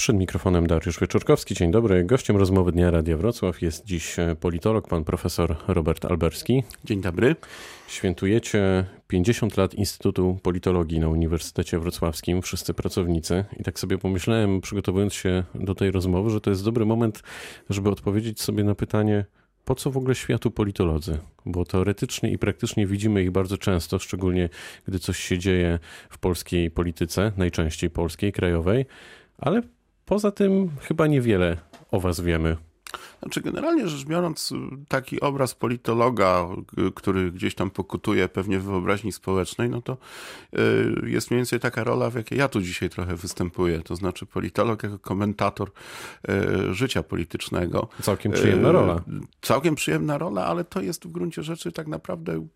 Przed mikrofonem Dariusz Wieczorkowski. Dzień dobry. Gościem rozmowy Dnia Radia Wrocław jest dziś politolog, pan profesor Robert Alberski. Dzień dobry. Świętujecie 50 lat Instytutu Politologii na Uniwersytecie Wrocławskim, wszyscy pracownicy. I tak sobie pomyślałem, przygotowując się do tej rozmowy, że to jest dobry moment, żeby odpowiedzieć sobie na pytanie, po co w ogóle światu politolodzy? Bo teoretycznie i praktycznie widzimy ich bardzo często, szczególnie gdy coś się dzieje w polskiej polityce, najczęściej polskiej, krajowej, ale poza tym chyba niewiele o was wiemy. Znaczy, generalnie rzecz biorąc, taki obraz politologa, który gdzieś tam pokutuje pewnie w wyobraźni społecznej, no to y, jest mniej więcej taka rola, w jakiej ja tu dzisiaj trochę występuję. To znaczy, politolog jako komentator y, życia politycznego. Całkiem przyjemna rola. Y, całkiem przyjemna rola, ale to jest w gruncie rzeczy tak naprawdę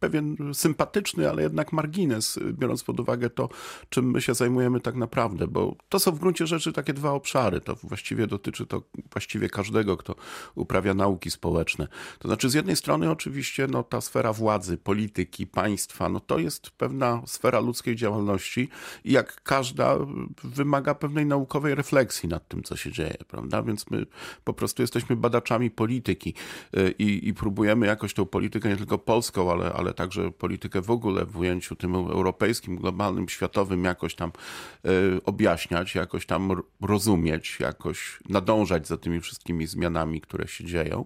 pewien sympatyczny, ale jednak margines, biorąc pod uwagę to, czym my się zajmujemy tak naprawdę, bo to są w gruncie rzeczy takie dwa obszary. To właściwie dotyczy to właściwie każdego, kto uprawia nauki społeczne. To znaczy, z jednej strony, oczywiście, no, ta sfera władzy, polityki, państwa, no to jest pewna sfera ludzkiej działalności i jak każda wymaga pewnej naukowej refleksji nad tym, co się dzieje, prawda? Więc my po prostu jesteśmy badaczami polityki y, i, i próbujemy jakoś tą politykę nie tylko polską, ale, ale także politykę w ogóle w ujęciu tym europejskim, globalnym, światowym jakoś tam y, objaśniać, jakoś tam rozumieć, jakoś nadążać za tymi wszystkimi zmianami, które się dzieją.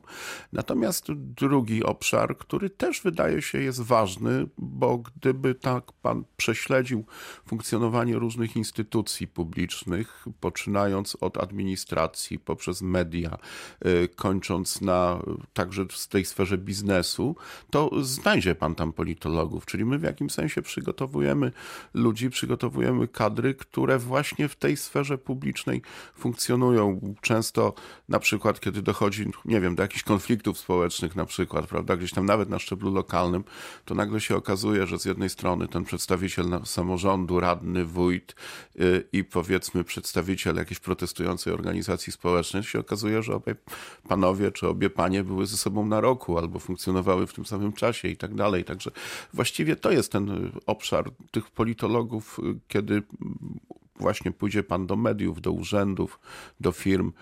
Natomiast drugi obszar, który też wydaje się jest ważny, bo gdyby tak pan prześledził funkcjonowanie różnych instytucji publicznych, poczynając od administracji, poprzez media, y, kończąc na także w tej sferze biznesu, to znajdzie pan tam politologów, czyli my w jakimś sensie przygotowujemy ludzi, przygotowujemy kadry, które właśnie w tej sferze publicznej funkcjonują. Często na przykład, kiedy dochodzi, nie wiem, do jakichś konfliktów społecznych na przykład, prawda, gdzieś tam nawet na szczeblu lokalnym, to nagle się okazuje, że z jednej strony ten przedstawiciel samorządu, radny, wójt yy, i powiedzmy przedstawiciel jakiejś protestującej organizacji społecznej, się okazuje, że obie panowie czy obie panie były ze sobą na roku albo funkcjonowały w tym samym czasie i tak dalej Także właściwie to jest ten obszar tych politologów, kiedy właśnie pójdzie pan do mediów, do urzędów, do firm,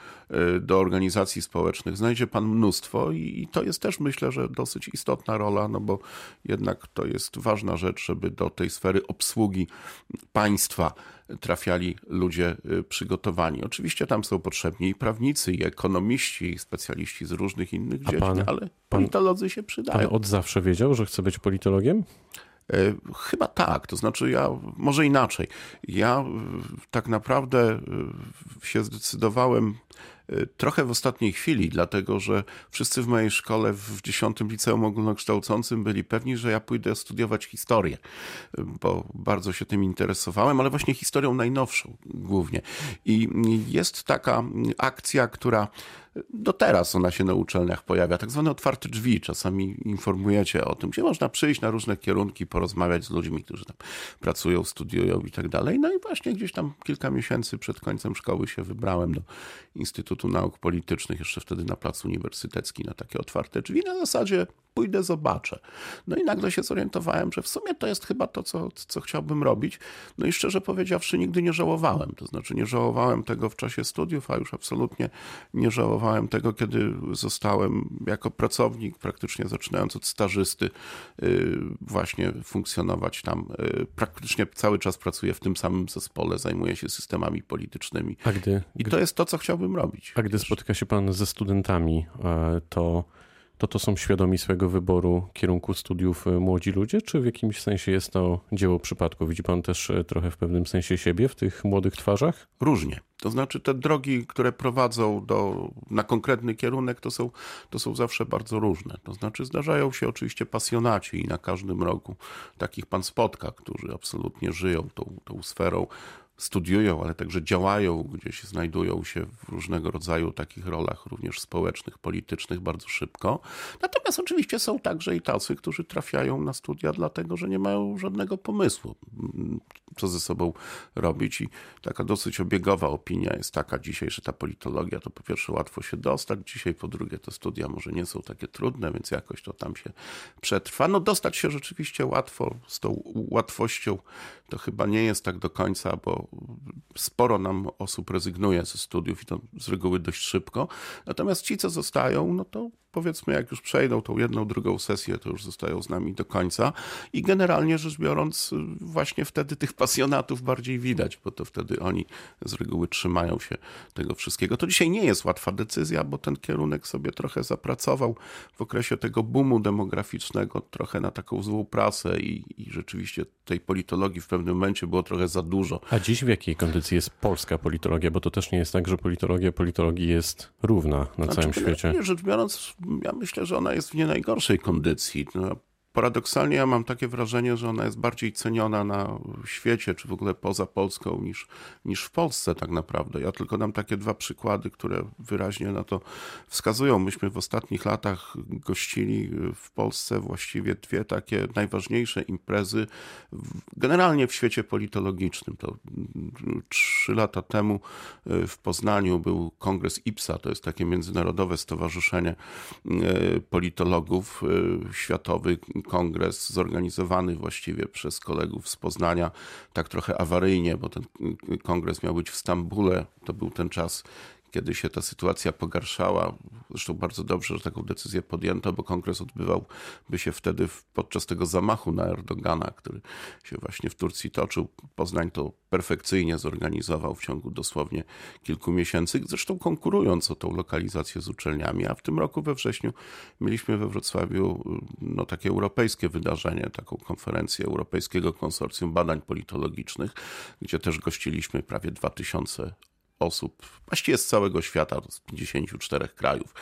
y, do organizacji społecznych, znajdzie pan mnóstwo i, to jest też myślę, że dosyć istotna rola, no bo jednak to jest ważna rzecz, żeby do tej sfery obsługi państwa trafiali ludzie przygotowani. Oczywiście tam są potrzebni i prawnicy, i ekonomiści, i specjaliści z różnych innych dziedzin, ale politolodzy się przydają. Pan od zawsze wiedział, że chce być politologiem? E, chyba tak, to znaczy ja, może inaczej. Ja e, tak naprawdę e, się zdecydowałem trochę w ostatniej chwili, dlatego że wszyscy w mojej szkole w 10 liceum ogólnokształcącym byli pewni, że ja pójdę studiować historię, bo bardzo się tym interesowałem, ale właśnie historią najnowszą głównie. I jest taka akcja, która do teraz ona się na uczelniach pojawia, tak zwane otwarte drzwi. Czasami informujecie o tym, gdzie można przyjść na różne kierunki, porozmawiać z ludźmi, którzy tam pracują, studiują i tak dalej. No i właśnie gdzieś tam kilka miesięcy przed końcem szkoły się wybrałem do Instytutu Nauk Politycznych, jeszcze wtedy na Placu Uniwersytecki, na takie otwarte drzwi. Na zasadzie pójdę, zobaczę. No i nagle się zorientowałem, że w sumie to jest chyba to, co, co chciałbym robić. No i szczerze powiedziawszy, nigdy nie żałowałem. To znaczy, nie żałowałem tego w czasie studiów, a już absolutnie nie żałowałem tego, kiedy zostałem jako pracownik, praktycznie zaczynając od stażysty, y, właśnie funkcjonować tam. Y, praktycznie cały czas pracuję w tym samym zespole, zajmuję się systemami politycznymi. Gdy, I to jest to, co chciałbym robić. A gdy spotyka się pan ze studentami, e, to to to są świadomi swojego wyboru kierunku studiów e, młodzi ludzie, czy w jakimś sensie jest to dzieło przypadku? Widzi pan też e, trochę w pewnym sensie siebie w tych młodych twarzach? Różnie. To znaczy te drogi, które prowadzą do, na konkretny kierunek, to są, to są zawsze bardzo różne. To znaczy zdarzają się oczywiście pasjonaci i na każdym roku takich pan spotka, którzy absolutnie żyją tą, tą sferą studiują, ale także działają, gdzieś znajdują się w różnego rodzaju takich rolach, również społecznych, politycznych, bardzo szybko. Natomiast oczywiście są także i tacy, którzy trafiają na studia dlatego, że nie mają żadnego pomysłu, co ze sobą robić. I taka dosyć obiegowa opinia jest taka dzisiaj, że ta politologia to po pierwsze łatwo się dostać, dzisiaj po drugie to studia może nie są takie trudne, więc jakoś to tam się przetrwa. No dostać się rzeczywiście łatwo, z tą łatwością to chyba nie jest tak do końca, bo sporo nam osób rezygnuje ze studiów i to z reguły dość szybko. Natomiast ci, co zostają, no to powiedzmy, jak już przejdą tą jedną, drugą sesję, to już zostają z nami do końca. I generalnie rzecz biorąc, właśnie wtedy tych pasjonatów bardziej widać, bo to wtedy oni z reguły trzymają się tego wszystkiego. To dzisiaj nie jest łatwa decyzja, bo ten kierunek sobie trochę zapracował w okresie tego boomu demograficznego, trochę na taką złą prasę i, i rzeczywiście tej politologii w pewnym momencie było trochę za dużo. A w jakiej kondycji jest polska politologia? Bo to też nie jest tak, że politologia politologii jest równa na znaczy, całym świecie. Rzecz biorąc, ja myślę, że ona jest w nie najgorszej kondycji. No, paradoksalnie ja mam takie wrażenie, że ona jest bardziej ceniona na świecie, czy w ogóle poza Polską, niż, niż w Polsce tak naprawdę. Ja tylko dam takie dwa przykłady, które wyraźnie na to wskazują. Myśmy w ostatnich latach gościli w Polsce właściwie dwie takie najważniejsze imprezy generalnie w świecie politologicznym. To trzy lata temu w Poznaniu był kongres IPSA, to jest takie międzynarodowe stowarzyszenie e, politologów e, światowych, kongres zorganizowany właściwie przez kolegów z Poznania, tak trochę awaryjnie, bo ten kongres miał być w Stambule. To był ten czas, kiedy się ta sytuacja pogarszała. Zresztą bardzo dobrze, że taką decyzję podjęto, bo kongres odbywałby się wtedy podczas tego zamachu na Erdogana, który się właśnie w Turcji toczył. Poznań to perfekcyjnie zorganizował w ciągu dosłownie kilku miesięcy, zresztą konkurując o tą lokalizację z uczelniami, a w tym roku we wrześniu mieliśmy we Wrocławiu no, takie europejskie wydarzenie, taką konferencję Europejskiego Konsorcjum Badań Politologicznych, gdzie też gościliśmy prawie 2000 osób, właściwie z całego świata, z 54 krajów.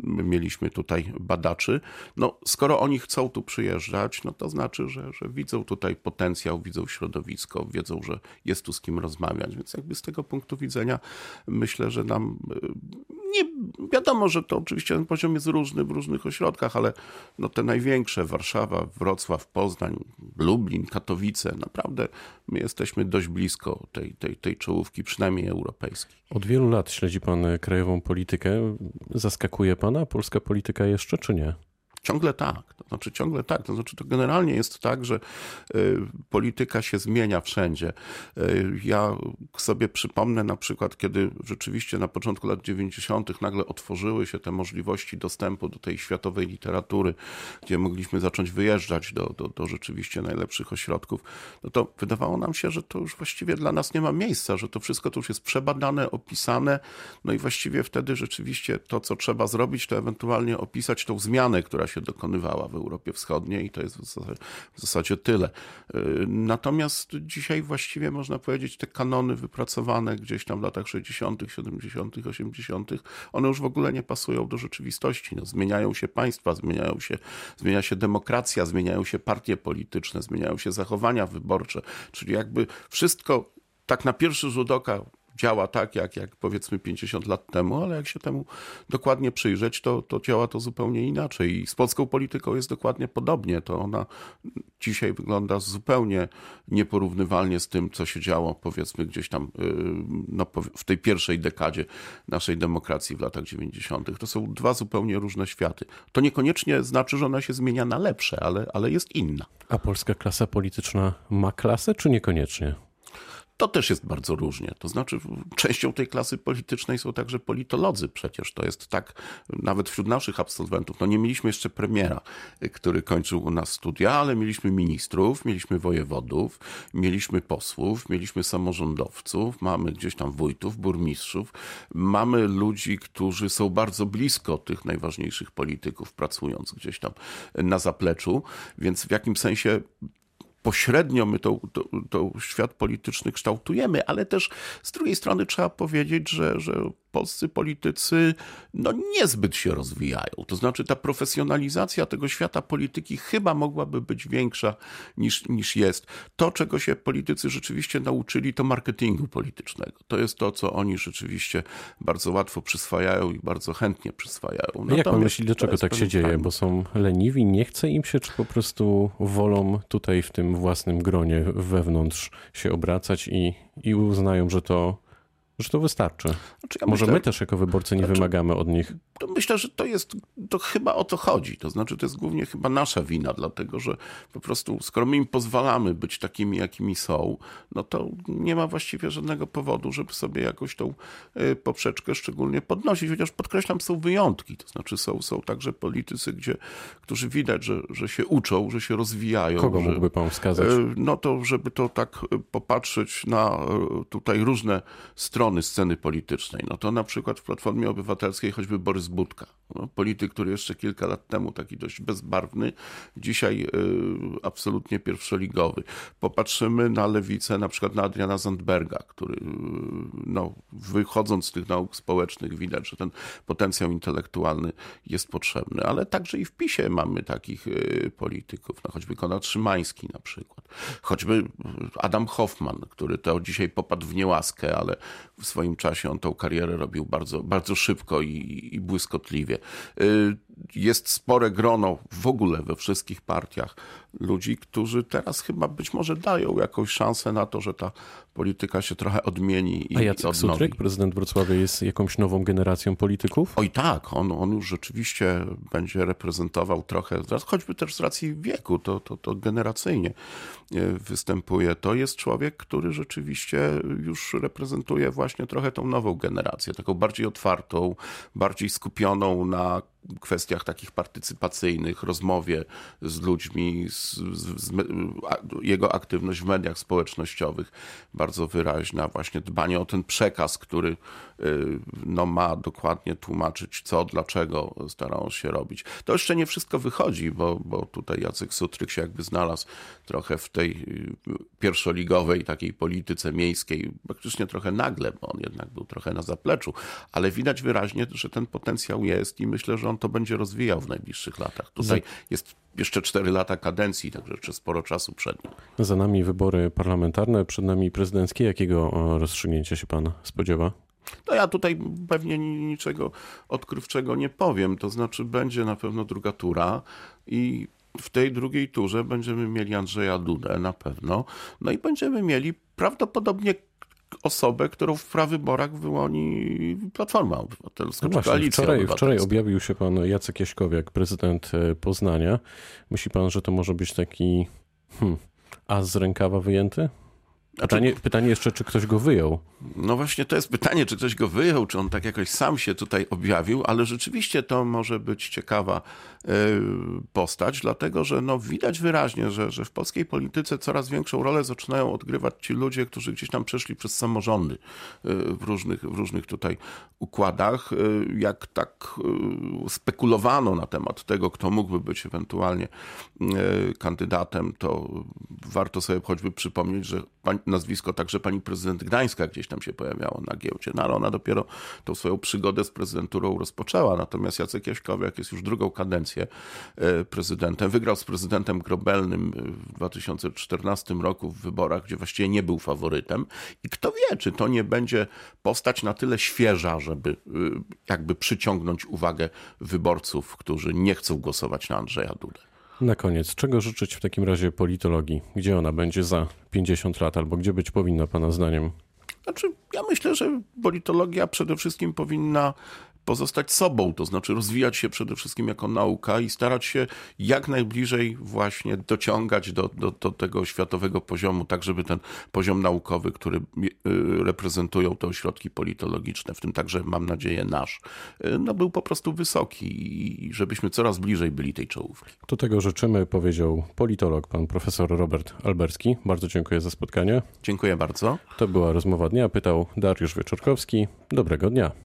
Mieliśmy tutaj badaczy. No, skoro oni chcą tu przyjeżdżać, no to znaczy, że, że widzą tutaj potencjał, widzą środowisko, wiedzą, że jest tu z kim rozmawiać. Więc jakby z tego punktu widzenia myślę, że nam nie wiadomo, że to oczywiście ten poziom jest różny w różnych ośrodkach, ale no te największe Warszawa, Wrocław, Poznań, Lublin, Katowice, naprawdę my jesteśmy dość blisko tej, tej, tej czołówki, przynajmniej europejskiej. Od wielu lat śledzi pan krajową politykę. Zaskakuje pana polska polityka jeszcze, czy nie? Ciągle tak. To znaczy ciągle tak. To znaczy to generalnie jest tak, że y, polityka się zmienia wszędzie. Y, ja sobie przypomnę na przykład, kiedy rzeczywiście na początku lat 90. nagle otworzyły się te możliwości dostępu do tej światowej literatury, gdzie mogliśmy zacząć wyjeżdżać do, do, do rzeczywiście najlepszych ośrodków, no to wydawało nam się, że to już właściwie dla nas nie ma miejsca, że to wszystko to już jest przebadane, opisane, no i właściwie wtedy rzeczywiście to, co trzeba zrobić, to ewentualnie opisać tą zmianę, która się dokonywała w Europie Wschodniej i to jest w zasadzie, w zasadzie tyle. Y, natomiast dzisiaj właściwie można powiedzieć, te kanony wypracowane gdzieś tam w latach 60., 70., 80., one już w ogóle nie pasują do rzeczywistości. No, zmieniają się państwa, zmieniają się, zmienia się demokracja, zmieniają się partie polityczne, zmieniają się zachowania wyborcze, czyli jakby wszystko tak na pierwszy rzut oka działa tak, jak, jak powiedzmy 50 lat temu, ale jak się temu dokładnie przyjrzeć, to, to działa to zupełnie inaczej. I z polską polityką jest dokładnie podobnie. To ona dzisiaj wygląda zupełnie nieporównywalnie z tym, co się działo powiedzmy gdzieś tam y, no, w tej pierwszej dekadzie naszej demokracji w latach 90. To są dwa zupełnie różne światy. To niekoniecznie znaczy, że ona się zmienia na lepsze, ale, ale jest inna. A polska klasa polityczna ma klasę, czy niekoniecznie? To też jest bardzo różnie. To znaczy, częścią tej klasy politycznej są także politolodzy. Przecież to jest tak, nawet wśród naszych absolwentów. No nie mieliśmy jeszcze premiera, który kończył u nas studia, ale mieliśmy ministrów, mieliśmy wojewodów, mieliśmy posłów, mieliśmy samorządowców, mamy gdzieś tam wójtów, burmistrzów, mamy ludzi, którzy są bardzo blisko tych najważniejszych polityków, pracując gdzieś tam na zapleczu, więc w jakim sensie pośrednio my to, świat polityczny kształtujemy, ale też z drugiej strony trzeba powiedzieć, że, że polscy politycy no, niezbyt się rozwijają. To znaczy ta profesjonalizacja tego świata polityki chyba mogłaby być większa niż, niż jest. To, czego się politycy rzeczywiście nauczyli, to marketingu politycznego. To jest to, co oni rzeczywiście bardzo łatwo przyswajają i bardzo chętnie przyswajają. No jak pan myśli, dlaczego tak się dzieje? Bo są leniwi, nie chce im się, czy po prostu wolą tutaj w tym własnym gronie wewnątrz się obracać i, i uznają, że to Że to wystarczy. Znaczy, ja Może myślę- my też jako wyborcy nie wymagamy od nich. to myślę, że to jest, to chyba o to chodzi. To znaczy, to jest głównie chyba nasza wina, dlatego że po prostu, skoro my im pozwalamy być takimi, jakimi są, no to nie ma właściwie żadnego powodu, żeby sobie jakoś tą y, poprzeczkę szczególnie podnosić. Chociaż podkreślam, są wyjątki. To znaczy, są, są także politycy, gdzie, którzy widać, że, że się uczą, że się rozwijają. Kogo że, mógłby pan wskazać? E, No to, żeby to tak e, popatrzeć na tutaj różne strony sceny politycznej, no to na przykład w Platformie Obywatelskiej choćby Borys Budka, no, polityk, który jeszcze kilka lat temu taki dość bezbarwny, dzisiaj e, absolutnie pierwszoligowy. Popatrzymy na lewicę, na przykład na Adriana Zandberga, który e, no, wychodząc z tych nauk społecznych widać, że ten potencjał intelektualny jest potrzebny, ale także i w PiSie mamy takich e, polityków, no, choćby Konrad Szymański na przykład, choćby Adam Hoffman, który to dzisiaj popadł w niełaskę, ale w swoim czasie on tą karierę robił bardzo, bardzo szybko i, i błyskotliwie. Jest spore grono w ogóle we wszystkich partiach ludzi, którzy teraz chyba być może dają jakąś szansę na to, że ta polityka się trochę odmieni i A Jacek odnowi. Sutryk, prezydent Wrocławia, jest jakąś nową generacją polityków? Oj tak, on, on już rzeczywiście będzie reprezentował trochę, choćby też z racji wieku, to, to, to generacyjnie e, występuje. To jest człowiek, który rzeczywiście już reprezentuje właśnie trochę tą nową generację, taką bardziej otwartą, bardziej skupioną na kwestiach takich partycypacyjnych, rozmowie z ludźmi, z, z, a- jego aktywność w mediach społecznościowych bardzo wyraźna, właśnie dbanie o ten przekaz, który y, no, ma dokładnie tłumaczyć co, dlaczego starał się robić. To jeszcze nie wszystko wychodzi, bo, bo tutaj Jacek Sutryk się jakby znalazł trochę w tej y, pierwszoligowej takiej polityce miejskiej, praktycznie trochę nagle, bo on jednak był trochę na zapleczu, ale widać wyraźnie, że ten potencjał jest i myślę, że on to będzie rozwijał w najbliższych latach. Tutaj jest jeszcze cztery lata kadencji, także jeszcze sporo czasu przed nim. Za nami wybory parlamentarne, przed nami prezydenckie. Jakiego rozstrzygnięcia się pan spodziewa? No ja tutaj pewnie ni- niczego odkrywczego nie powiem, to znaczy będzie na pewno druga tura i w tej drugiej turze będziemy mieli Andrzeja Dudę na pewno, no i będziemy mieli prawdopodobnie osobę, którą w prawyborach wyłoni Platforma Obywatelska, No właśnie, Koalicja wczoraj, wczoraj objawił się pan Jacek Jaśkowiak, prezydent e, Poznania. Myśli pan, że to może być taki hmm, as z rękawa wyjęty? Pytanie, pytanie jeszcze, czy ktoś go wyjął? No właśnie to jest pytanie, czy ktoś go wyjął, czy on tak jakoś sam się tutaj objawił, ale rzeczywiście to może być ciekawa e, postać, dlatego że no widać wyraźnie, że, że w polskiej polityce coraz większą rolę zaczynają odgrywać ci ludzie, którzy gdzieś tam przeszli przez samorządy e, w różnych, w różnych tutaj układach. E, Jak tak spekulowano na temat tego, kto mógłby być ewentualnie kandydatem, to warto sobie choćby przypomnieć, że nazwisko także pani prezydent Gdańska gdzieś tam się pojawiało na giełdzie, no ale ona dopiero tą swoją przygodę z prezydenturą rozpoczęła. Natomiast Jacek Jaśkowiak jest już drugą kadencję e, prezydentem. Wygrał z prezydentem Grobelnym w 2014 roku w wyborach, gdzie właściwie nie był faworytem. I kto wie, czy to nie będzie postać na tyle świeża, żeby e, jakby przyciągnąć uwagę wyborców, którzy nie chcą głosować na Andrzeja Dudę. Na koniec, czego życzyć w takim razie politologii? Gdzie ona będzie za 50 lat, albo gdzie być powinna pana zdaniem? Znaczy, ja myślę, że politologia przede wszystkim powinna pozostać sobą, to znaczy rozwijać się przede wszystkim jako nauka i starać się jak najbliżej właśnie dociągać do, do, do tego światowego poziomu, tak żeby ten poziom naukowy, który y, reprezentują te ośrodki politologiczne, w tym także mam nadzieję nasz, y, no był po prostu wysoki i żebyśmy coraz bliżej byli tej czołówki. To tego życzymy, powiedział politolog, pan profesor Robert Alberski. Bardzo dziękuję za spotkanie. Dziękuję bardzo. To była rozmowa dnia, pytał Dariusz Wieczorkowski. Dobrego dnia.